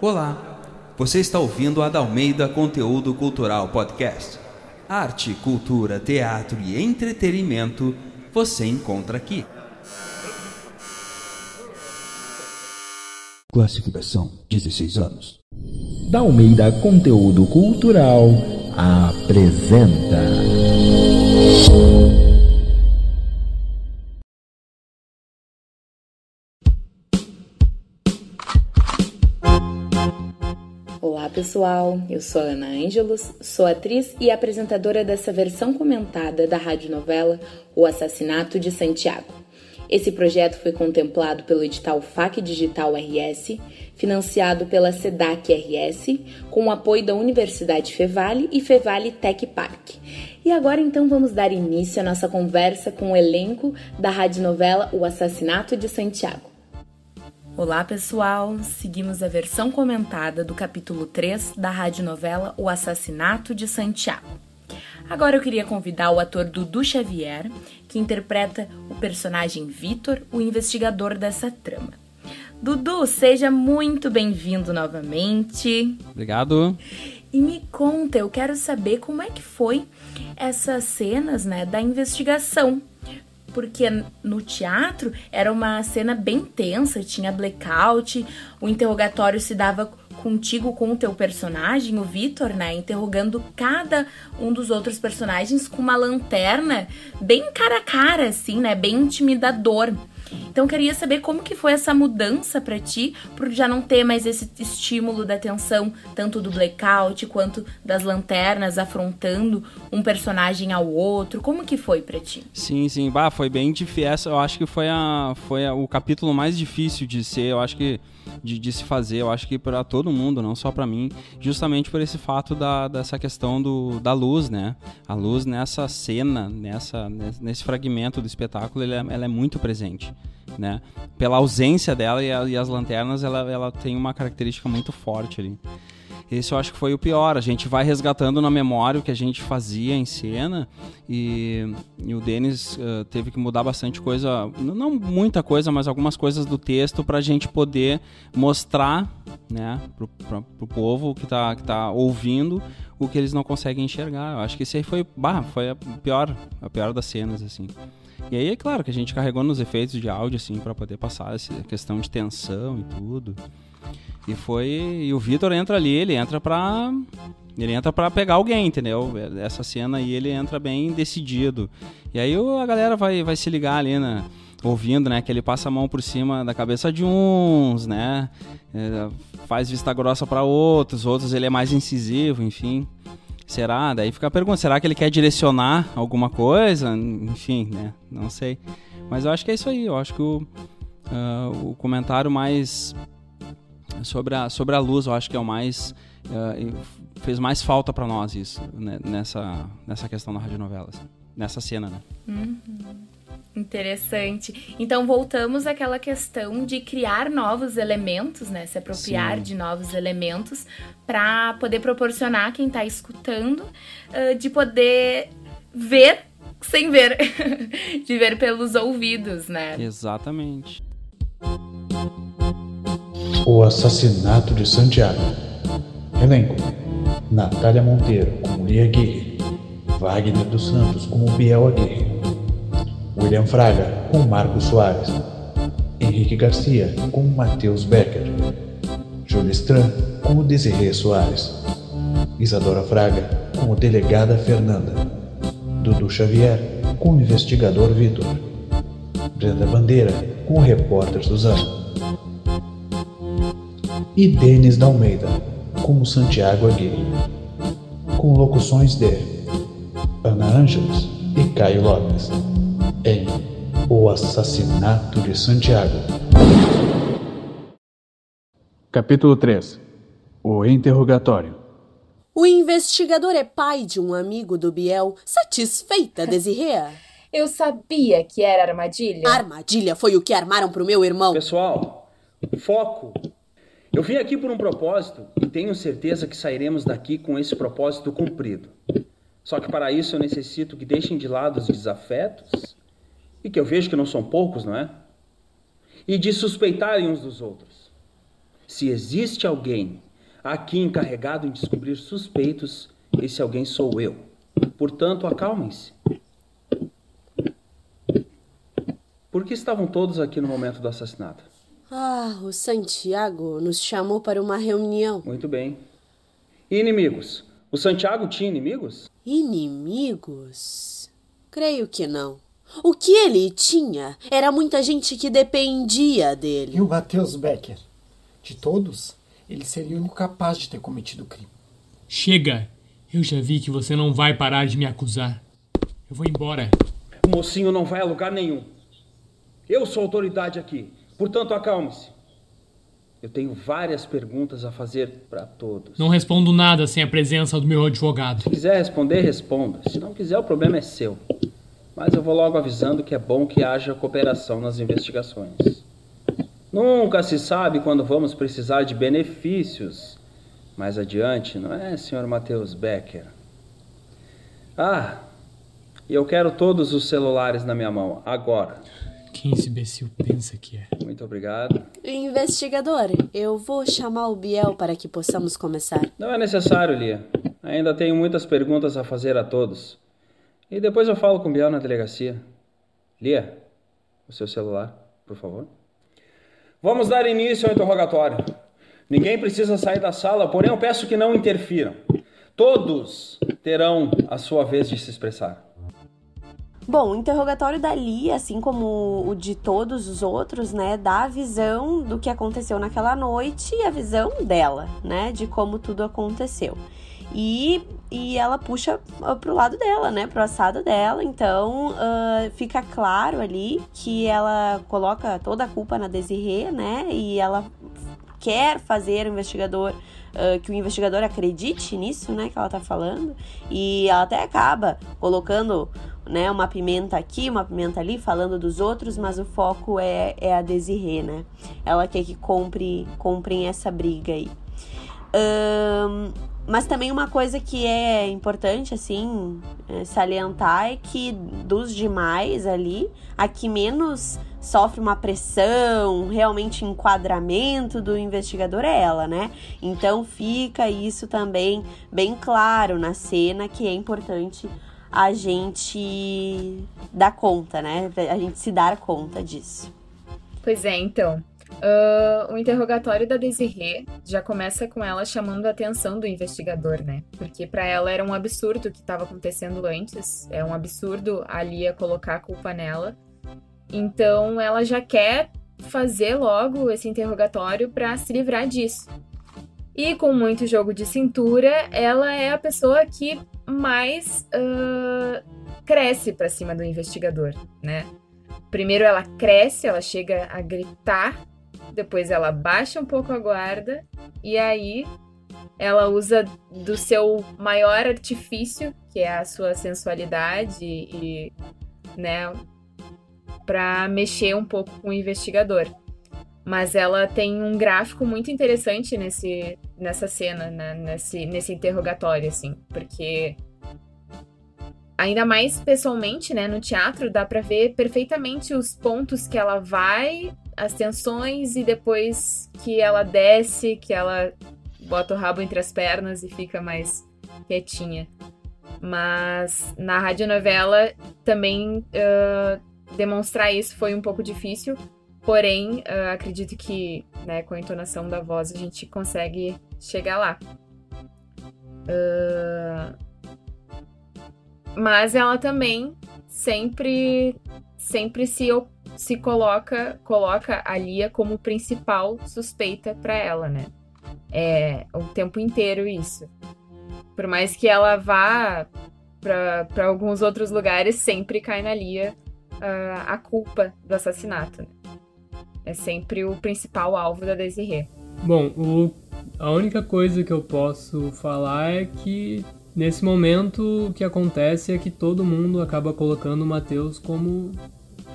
Olá, você está ouvindo a Dalmeida Conteúdo Cultural Podcast. Arte, cultura, teatro e entretenimento você encontra aqui. Classificação 16 anos. Dalmeida Conteúdo Cultural apresenta. Pessoal, eu sou Ana Ângelos, sou atriz e apresentadora dessa versão comentada da radionovela O Assassinato de Santiago. Esse projeto foi contemplado pelo edital FAC Digital RS, financiado pela SEDAC RS, com o apoio da Universidade Fevale e Fevale Tech Park. E agora então vamos dar início à nossa conversa com o elenco da radionovela O Assassinato de Santiago. Olá pessoal, seguimos a versão comentada do capítulo 3 da radionovela O Assassinato de Santiago. Agora eu queria convidar o ator Dudu Xavier, que interpreta o personagem Vitor, o investigador dessa trama. Dudu, seja muito bem-vindo novamente. Obrigado. E me conta, eu quero saber como é que foi essas cenas, né, da investigação. Porque no teatro era uma cena bem tensa, tinha blackout, o interrogatório se dava contigo com o teu personagem, o Vitor, né, interrogando cada um dos outros personagens com uma lanterna bem cara a cara assim, né, bem intimidador. Então queria saber como que foi essa mudança para ti, por já não ter mais esse estímulo da tensão, tanto do blackout quanto das lanternas afrontando um personagem ao outro. Como que foi para ti? Sim, sim, bah, foi bem difícil. Eu acho que foi a foi a, o capítulo mais difícil de ser, eu acho que de, de se fazer, eu acho que para todo mundo, não só para mim, justamente por esse fato da, dessa questão do, da luz, né? A luz nessa cena, nessa nesse fragmento do espetáculo, ela, ela é muito presente né? Pela ausência dela e, a, e, as lanternas, ela, ela tem uma característica muito forte ali. Esse eu acho que foi o pior. A gente vai resgatando na memória o que a gente fazia em cena e, e o Denis uh, teve que mudar bastante coisa, não muita coisa, mas algumas coisas do texto para a gente poder mostrar né, pro, povo que está que tá ouvindo o que eles não conseguem enxergar. Eu acho que esse aí foi, bah, foi a pior, a pior das cenas, assim. E aí é claro que a gente carregou nos efeitos de áudio, assim, para poder passar essa questão de tensão e tudo. E foi. E o Vitor entra ali, ele entra pra. Ele entra para pegar alguém, entendeu? Essa cena aí ele entra bem decidido. E aí a galera vai, vai se ligar ali, né? Ouvindo, né? Que ele passa a mão por cima da cabeça de uns, né? É, faz vista grossa para outros, outros ele é mais incisivo, enfim. Será? Daí fica a pergunta, será que ele quer direcionar alguma coisa? Enfim, né? Não sei. Mas eu acho que é isso aí. Eu acho que o, uh, o comentário mais sobre a, sobre a luz, eu acho que é o mais. Uh, fez mais falta para nós isso, né? nessa, nessa questão da radionovela, assim. nessa cena, né? Uhum. Interessante. Então voltamos àquela questão de criar novos elementos, né? Se apropriar Sim. de novos elementos para poder proporcionar quem está escutando uh, de poder ver sem ver, de ver pelos ouvidos, né? Exatamente. O assassinato de Santiago. Elenco: Natália Monteiro como Lia Aguirre, Wagner dos Santos como Biel Aguirre. William Fraga com Marcos Soares, Henrique Garcia com Matheus Becker, Júlia Stran com Desirê Soares, Isadora Fraga com o delegada Fernanda, Dudu Xavier com o investigador Vitor, Brenda Bandeira com o repórter Suzano. E Denis da Almeida como Santiago Aguirre, com locuções de Ana Ângeles e Caio Lopes O Assassinato de Santiago. Capítulo 3 O Interrogatório O investigador é pai de um amigo do Biel. Satisfeita, Desirê? Eu sabia que era armadilha. armadilha foi o que armaram pro meu irmão. Pessoal, foco. Eu vim aqui por um propósito e tenho certeza que sairemos daqui com esse propósito cumprido. Só que para isso eu necessito que deixem de lado os desafetos e que eu vejo que não são poucos, não é? E de suspeitarem uns dos outros. Se existe alguém aqui encarregado em descobrir suspeitos, esse alguém sou eu. Portanto, acalmem-se. Por que estavam todos aqui no momento do assassinato? Ah, o Santiago nos chamou para uma reunião. Muito bem. E inimigos? O Santiago tinha inimigos? Inimigos? Creio que não. O que ele tinha era muita gente que dependia dele. E o Matheus Becker? De todos, ele seria o único capaz de ter cometido o crime. Chega! Eu já vi que você não vai parar de me acusar. Eu vou embora. O mocinho não vai a lugar nenhum. Eu sou autoridade aqui, portanto acalme-se. Eu tenho várias perguntas a fazer para todos. Não respondo nada sem a presença do meu advogado. Se quiser responder, responda. Se não quiser, o problema é seu. Mas eu vou logo avisando que é bom que haja cooperação nas investigações. Nunca se sabe quando vamos precisar de benefícios mais adiante, não é, Sr. Matheus Becker? Ah, e eu quero todos os celulares na minha mão, agora. Quem esse imbecil pensa que é? Muito obrigado. Investigador, eu vou chamar o Biel para que possamos começar. Não é necessário, Lia. Ainda tenho muitas perguntas a fazer a todos. E depois eu falo com o Biel na delegacia. Lia, o seu celular, por favor. Vamos dar início ao interrogatório. Ninguém precisa sair da sala, porém eu peço que não interfiram. Todos terão a sua vez de se expressar. Bom, o interrogatório da Lia, assim como o de todos os outros, né, dá a visão do que aconteceu naquela noite e a visão dela, né, de como tudo aconteceu. E, e ela puxa pro lado dela, né? Pro assado dela. Então uh, fica claro ali que ela coloca toda a culpa na Desirê, né? E ela quer fazer o investigador, uh, que o investigador acredite nisso, né, que ela tá falando, e ela até acaba colocando, né, uma pimenta aqui, uma pimenta ali, falando dos outros, mas o foco é, é a Desirê, né, ela quer que compre, comprem essa briga aí. Um, mas também uma coisa que é importante, assim, é, salientar é que dos demais ali, a que menos sofre uma pressão, realmente enquadramento do investigador é ela, né? Então fica isso também bem claro na cena que é importante a gente dar conta, né? A gente se dar conta disso. Pois é, então. Uh, o interrogatório da Desirê já começa com ela chamando a atenção do investigador, né? Porque para ela era um absurdo o que estava acontecendo antes. É um absurdo a Lia colocar a culpa nela. Então ela já quer fazer logo esse interrogatório para se livrar disso. E com muito jogo de cintura, ela é a pessoa que mais uh, cresce para cima do investigador, né? Primeiro ela cresce, ela chega a gritar depois ela baixa um pouco a guarda e aí ela usa do seu maior artifício, que é a sua sensualidade e, né, para mexer um pouco com o investigador. Mas ela tem um gráfico muito interessante nesse, nessa cena, né, nesse, nesse interrogatório, assim, porque ainda mais pessoalmente, né, no teatro, dá para ver perfeitamente os pontos que ela vai as tensões e depois que ela desce, que ela bota o rabo entre as pernas e fica mais quietinha. Mas na radionovela também uh, demonstrar isso foi um pouco difícil, porém uh, acredito que né, com a entonação da voz a gente consegue chegar lá. Uh, mas ela também sempre sempre se se coloca coloca a Lia como principal suspeita para ela, né? É o tempo inteiro isso. Por mais que ela vá para alguns outros lugares, sempre cai na Lia uh, a culpa do assassinato. Né? É sempre o principal alvo da Desirê. Bom, o, a única coisa que eu posso falar é que nesse momento o que acontece é que todo mundo acaba colocando o Matheus como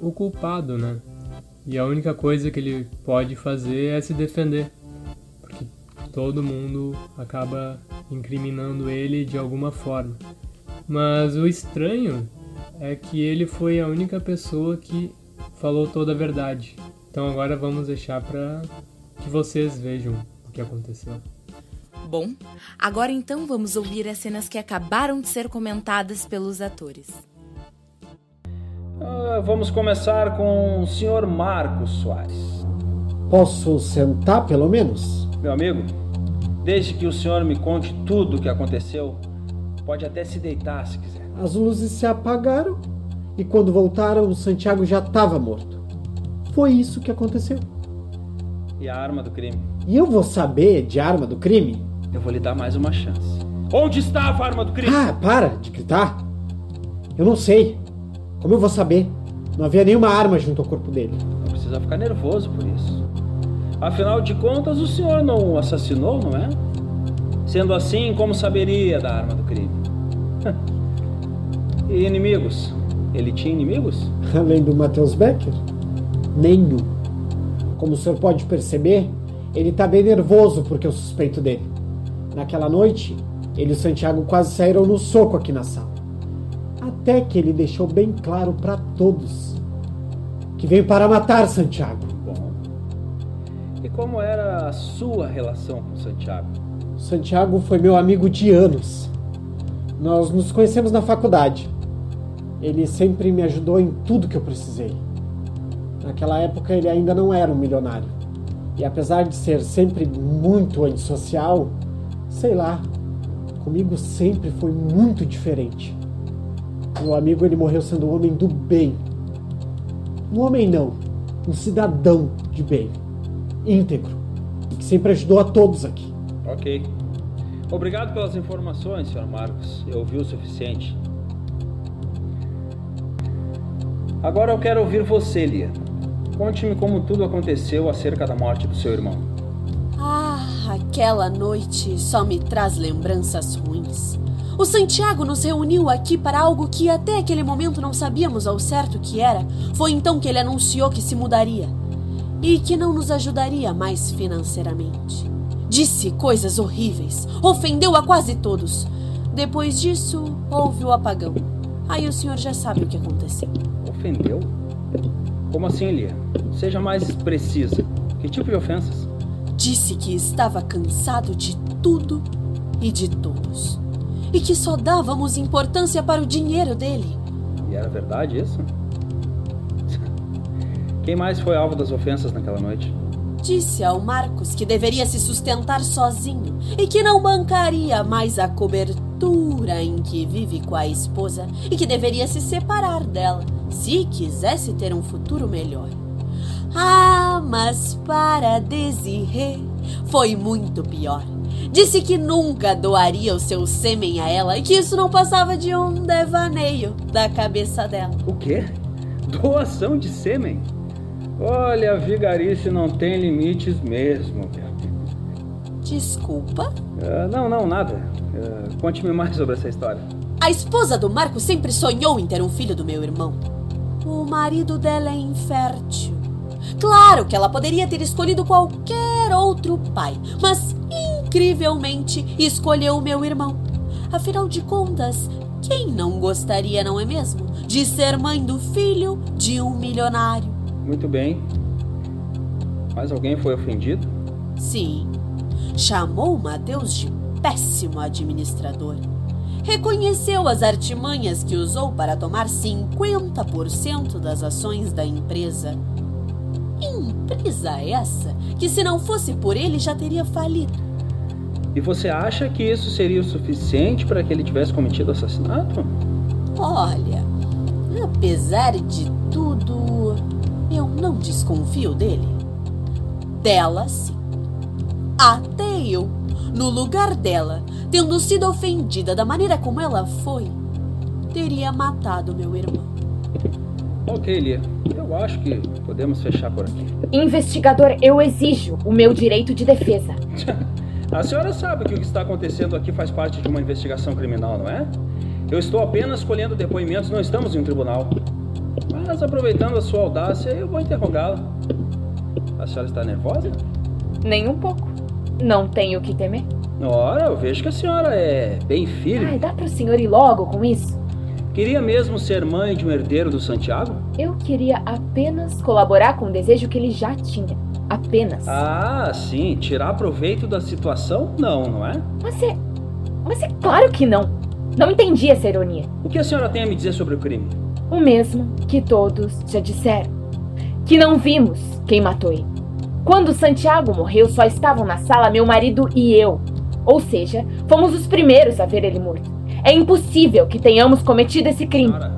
o culpado, né? E a única coisa que ele pode fazer é se defender. Porque todo mundo acaba incriminando ele de alguma forma. Mas o estranho é que ele foi a única pessoa que falou toda a verdade. Então agora vamos deixar para que vocês vejam o que aconteceu. Bom, agora então vamos ouvir as cenas que acabaram de ser comentadas pelos atores. Ah, vamos começar com o senhor Marcos Soares. Posso sentar, pelo menos? Meu amigo, desde que o senhor me conte tudo o que aconteceu, pode até se deitar se quiser. As luzes se apagaram e quando voltaram, o Santiago já estava morto. Foi isso que aconteceu. E a arma do crime? E eu vou saber de arma do crime? Eu vou lhe dar mais uma chance. Onde estava a arma do crime? Ah, para de gritar. Eu não sei. Como eu vou saber? Não havia nenhuma arma junto ao corpo dele. Não precisa ficar nervoso por isso. Afinal de contas, o senhor não o assassinou, não é? Sendo assim, como saberia da arma do crime? e inimigos? Ele tinha inimigos? Além do Matheus Becker? Nenhum. Como o senhor pode perceber, ele está bem nervoso porque eu suspeito dele. Naquela noite, ele e o Santiago quase saíram no soco aqui na sala. Até que ele deixou bem claro para todos que veio para matar Santiago. Bom. E como era a sua relação com Santiago? Santiago foi meu amigo de anos. Nós nos conhecemos na faculdade. Ele sempre me ajudou em tudo que eu precisei. Naquela época ele ainda não era um milionário. E apesar de ser sempre muito antissocial, sei lá, comigo sempre foi muito diferente. Meu amigo ele morreu sendo um homem do bem. Um homem não, um cidadão de bem, íntegro, e que sempre ajudou a todos aqui. Ok. Obrigado pelas informações, Sr. Marcos. Eu ouvi o suficiente. Agora eu quero ouvir você, Lia. Conte-me como tudo aconteceu acerca da morte do seu irmão. Ah, aquela noite só me traz lembranças ruins. O Santiago nos reuniu aqui para algo que até aquele momento não sabíamos ao certo o que era. Foi então que ele anunciou que se mudaria e que não nos ajudaria mais financeiramente. Disse coisas horríveis, ofendeu a quase todos. Depois disso, houve o apagão. Aí o senhor já sabe o que aconteceu. Ofendeu? Como assim, Lia? Seja mais precisa. Que tipo de ofensas? Disse que estava cansado de tudo e de todos. E que só dávamos importância para o dinheiro dele. E era verdade isso? Quem mais foi alvo das ofensas naquela noite? Disse ao Marcos que deveria se sustentar sozinho e que não bancaria mais a cobertura em que vive com a esposa e que deveria se separar dela se quisesse ter um futuro melhor. Ah, mas para Desirê foi muito pior. Disse que nunca doaria o seu sêmen a ela e que isso não passava de um devaneio da cabeça dela. O quê? Doação de sêmen? Olha, a vigarice não tem limites mesmo, Desculpa? Uh, não, não, nada. Uh, Conte-me mais sobre essa história. A esposa do Marco sempre sonhou em ter um filho do meu irmão. O marido dela é infértil. Claro que ela poderia ter escolhido qualquer outro pai, mas incrivelmente escolheu o meu irmão. Afinal de contas, quem não gostaria, não é mesmo, de ser mãe do filho de um milionário? Muito bem. Mas alguém foi ofendido? Sim. Chamou Mateus de péssimo administrador. Reconheceu as artimanhas que usou para tomar 50% das ações da empresa. Empresa essa que, se não fosse por ele, já teria falido. E você acha que isso seria o suficiente para que ele tivesse cometido assassinato? Olha, apesar de tudo, eu não desconfio dele. Dela, sim. Até eu, no lugar dela, tendo sido ofendida da maneira como ela foi, teria matado meu irmão. Ok, Lia. Eu acho que podemos fechar por aqui. Investigador, eu exijo o meu direito de defesa. A senhora sabe que o que está acontecendo aqui faz parte de uma investigação criminal, não é? Eu estou apenas colhendo depoimentos, não estamos em um tribunal. Mas aproveitando a sua audácia, eu vou interrogá-la. A senhora está nervosa? Nem um pouco. Não tenho o que temer. Ora, eu vejo que a senhora é bem firme. Ai, dá para o senhor ir logo com isso? Queria mesmo ser mãe de um herdeiro do Santiago? Eu queria apenas colaborar com o desejo que ele já tinha. Apenas. Ah, sim. Tirar proveito da situação? Não, não é? Mas é. Mas é claro que não. Não entendi essa ironia. O que a senhora tem a me dizer sobre o crime? O mesmo que todos já disseram. Que não vimos quem matou ele. Quando Santiago morreu, só estavam na sala meu marido e eu. Ou seja, fomos os primeiros a ver ele morto. É impossível que tenhamos cometido esse crime. Senhora,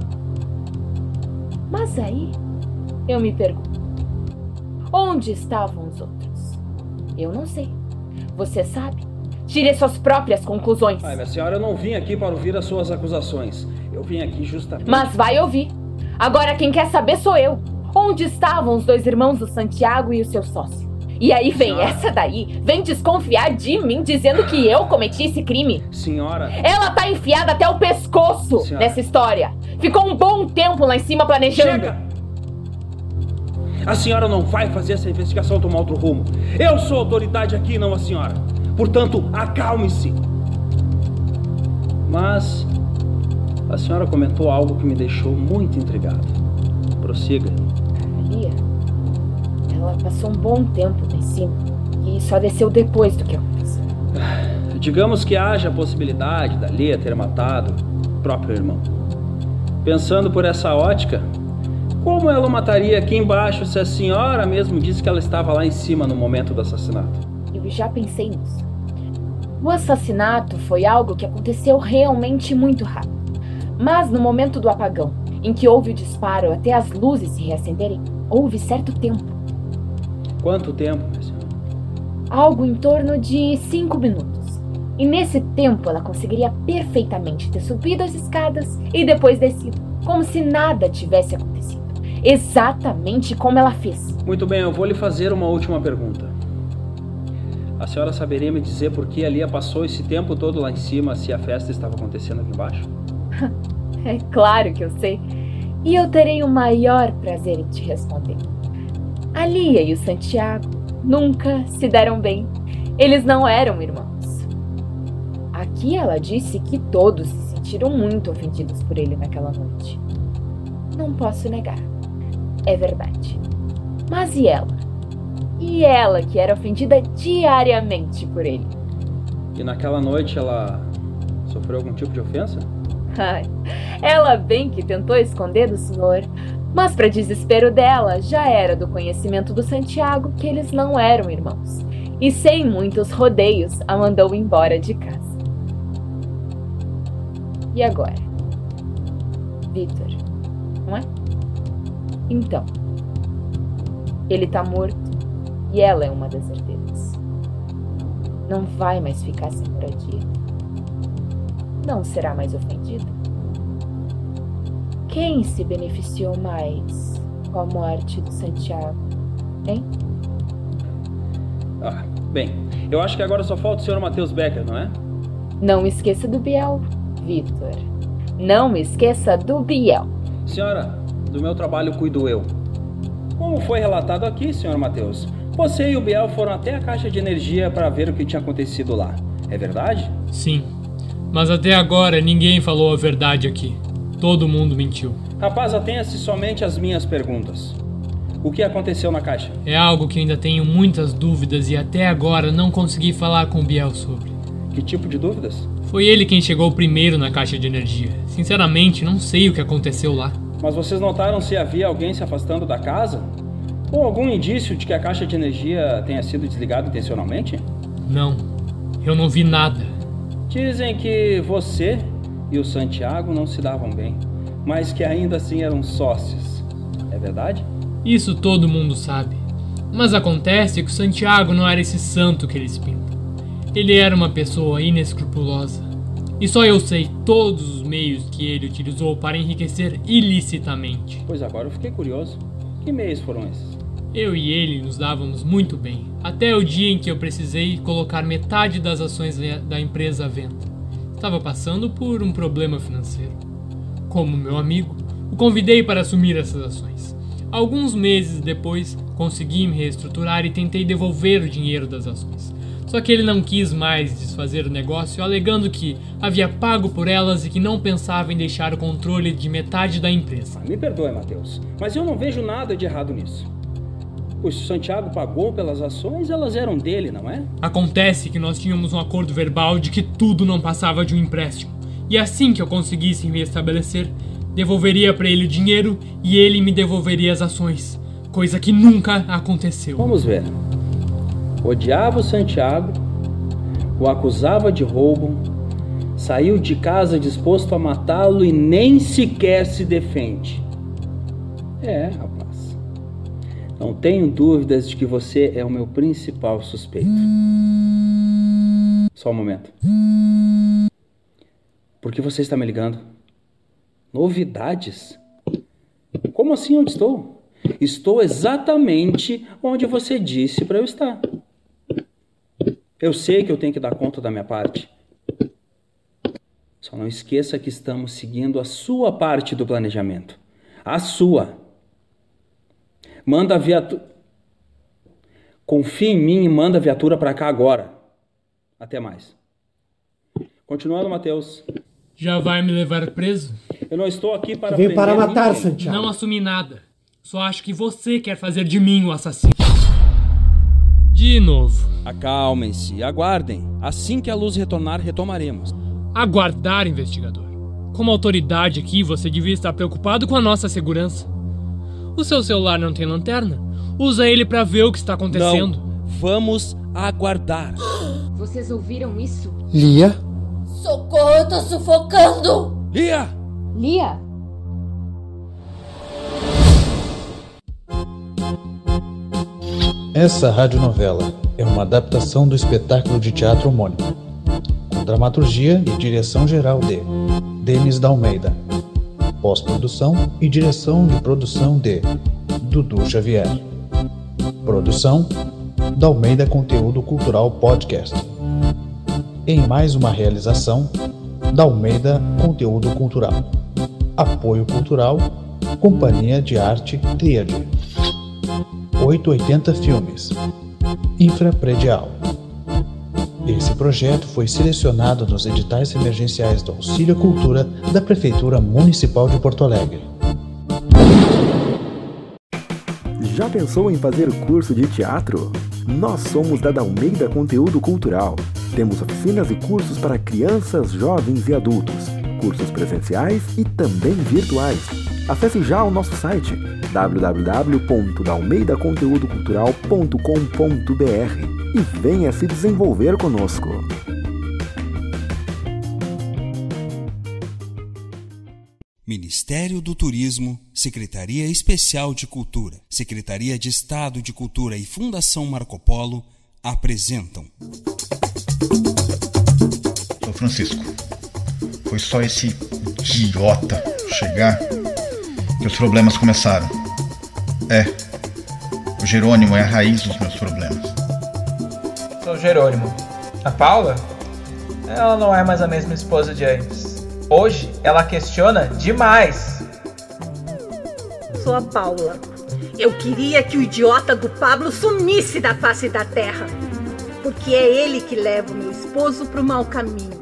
Mas aí, eu me pergunto: onde estavam os outros? Eu não sei. Você sabe? Tire suas próprias conclusões. ai, minha senhora, eu não vim aqui para ouvir as suas acusações. Eu vim aqui justamente. Mas vai ouvir. Agora quem quer saber sou eu. Onde estavam os dois irmãos do Santiago e o seu sócio? E aí vem Senhora. essa daí, vem desconfiar de mim dizendo que eu cometi esse crime. Senhora, Ela tá enfiada até o pescoço Senhora. nessa história. Ficou um bom tempo lá em cima planejando. chega! A senhora não vai fazer essa investigação tomar outro rumo. Eu sou autoridade aqui, não a senhora. Portanto, acalme-se. Mas a senhora comentou algo que me deixou muito intrigado. Prossiga. Lia, ela passou um bom tempo lá em cima e só desceu depois do que aconteceu. Digamos que haja a possibilidade da Lia ter matado o próprio irmão. Pensando por essa ótica, como ela o mataria aqui embaixo se a senhora mesmo disse que ela estava lá em cima no momento do assassinato? Eu já pensei nisso. O assassinato foi algo que aconteceu realmente muito rápido. Mas no momento do apagão, em que houve o disparo até as luzes se reacenderem, houve certo tempo Quanto tempo, minha senhora? algo em torno de cinco minutos. E nesse tempo ela conseguiria perfeitamente ter subido as escadas e depois descido, como se nada tivesse acontecido. Exatamente como ela fez. Muito bem, eu vou lhe fazer uma última pergunta. A senhora saberia me dizer por que a Lia passou esse tempo todo lá em cima se a festa estava acontecendo aqui embaixo? É claro que eu sei. E eu terei o maior prazer em te responder. A Lia e o Santiago nunca se deram bem. Eles não eram irmãos. Aqui ela disse que todos se sentiram muito ofendidos por ele naquela noite. Não posso negar. É verdade. Mas e ela? E ela que era ofendida diariamente por ele? E naquela noite ela sofreu algum tipo de ofensa? Ai, ela bem que tentou esconder do senhor, mas para desespero dela, já era do conhecimento do Santiago que eles não eram irmãos. E sem muitos rodeios, a mandou embora de casa. E agora? É? Então, ele tá morto e ela é uma das herdeiras. Não vai mais ficar sem moradia não será mais ofendido? Quem se beneficiou mais com a morte do Santiago? Hein? Ah, bem, eu acho que agora só falta o senhor Matheus Becker, não é? Não esqueça do Biel, Vitor. Não esqueça do Biel. Senhora, do meu trabalho cuido eu. Como foi relatado aqui, senhor Matheus, você e o Biel foram até a caixa de energia para ver o que tinha acontecido lá. É verdade? Sim. Mas até agora ninguém falou a verdade aqui. Todo mundo mentiu. Rapaz, atenha-se somente às minhas perguntas. O que aconteceu na caixa? É algo que ainda tenho muitas dúvidas e até agora não consegui falar com o Biel sobre. Que tipo de dúvidas? Foi ele quem chegou primeiro na caixa de energia. Sinceramente, não sei o que aconteceu lá. Mas vocês notaram se havia alguém se afastando da casa? Ou algum indício de que a caixa de energia tenha sido desligada intencionalmente? Não. Eu não vi nada. Dizem que você e o Santiago não se davam bem, mas que ainda assim eram sócios. É verdade? Isso todo mundo sabe. Mas acontece que o Santiago não era esse santo que eles pintam. Ele era uma pessoa inescrupulosa. E só eu sei todos os meios que ele utilizou para enriquecer ilicitamente. Pois agora eu fiquei curioso. Que meios foram esses? Eu e ele nos dávamos muito bem, até o dia em que eu precisei colocar metade das ações da empresa à venda. Estava passando por um problema financeiro. Como meu amigo, o convidei para assumir essas ações. Alguns meses depois, consegui me reestruturar e tentei devolver o dinheiro das ações. Só que ele não quis mais desfazer o negócio, alegando que havia pago por elas e que não pensava em deixar o controle de metade da empresa. Me perdoe, Matheus, mas eu não vejo nada de errado nisso. Pois se o Santiago pagou pelas ações, elas eram dele, não é? Acontece que nós tínhamos um acordo verbal de que tudo não passava de um empréstimo. E assim que eu conseguisse me estabelecer, devolveria para ele o dinheiro e ele me devolveria as ações. Coisa que nunca aconteceu. Vamos ver. Odiava o Santiago, o acusava de roubo, saiu de casa disposto a matá-lo e nem sequer se defende. É, rapaz. Não tenho dúvidas de que você é o meu principal suspeito. Só um momento. Por que você está me ligando? Novidades? Como assim onde estou? Estou exatamente onde você disse para eu estar. Eu sei que eu tenho que dar conta da minha parte. Só não esqueça que estamos seguindo a sua parte do planejamento. A sua. Manda a viatura. Confia em mim e manda a viatura para cá agora. Até mais. Continuando, Matheus. Já vai me levar preso? Eu não estou aqui para Veio para matar, ninguém. Santiago. Não assumi nada. Só acho que você quer fazer de mim o assassino. De novo. Acalmem-se, aguardem. Assim que a luz retornar, retomaremos. Aguardar, investigador. Como autoridade aqui, você devia estar preocupado com a nossa segurança. O seu celular não tem lanterna? Usa ele para ver o que está acontecendo. Não, vamos aguardar. Vocês ouviram isso? Lia? Socorro, eu tô sufocando! Lia! Lia? Essa radionovela é uma adaptação do espetáculo de teatro homônimo, com dramaturgia e direção geral de Denis da Almeida, pós-produção e direção de produção de Dudu Xavier, produção da Almeida Conteúdo Cultural Podcast, em mais uma realização da Almeida Conteúdo Cultural, apoio cultural, Companhia de Arte Tríade. 880 Filmes. Infrapredial. Esse projeto foi selecionado nos editais emergenciais do Auxílio Cultura da Prefeitura Municipal de Porto Alegre. Já pensou em fazer curso de teatro? Nós somos da Dalmeida Conteúdo Cultural. Temos oficinas e cursos para crianças, jovens e adultos, cursos presenciais e também virtuais. Acesse já o nosso site www.dalmeidaconteudocultural.com.br e venha se desenvolver conosco. Ministério do Turismo, Secretaria Especial de Cultura, Secretaria de Estado de Cultura e Fundação Marco Polo apresentam. Sou Francisco. Foi só esse idiota chegar que os problemas começaram. É, o Jerônimo é a raiz dos meus problemas. Sou Jerônimo. A Paula? Ela não é mais a mesma esposa de antes. Hoje ela questiona demais. Sou a Paula. Eu queria que o idiota do Pablo sumisse da face da terra. Porque é ele que leva o meu esposo pro mau caminho.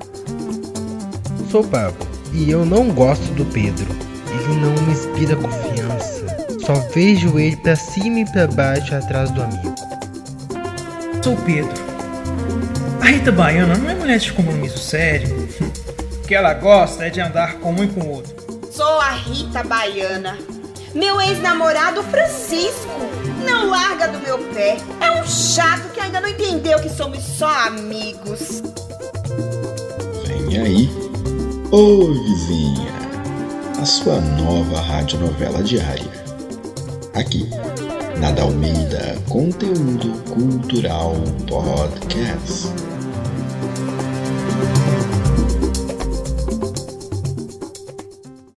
Sou o Pablo e eu não gosto do Pedro. Ele não me inspira confiança. Só vejo ele pra cima e pra baixo atrás do amigo. Sou o Pedro. A Rita Baiana não é mulher de compromisso sério. O que ela gosta é de andar com um e com o outro. Sou a Rita Baiana. Meu ex-namorado Francisco não larga do meu pé. É um chato que ainda não entendeu que somos só amigos. Vem aí, ô vizinha, a sua nova radionovela diária. Aqui, na Dalmeida Conteúdo Cultural Podcast.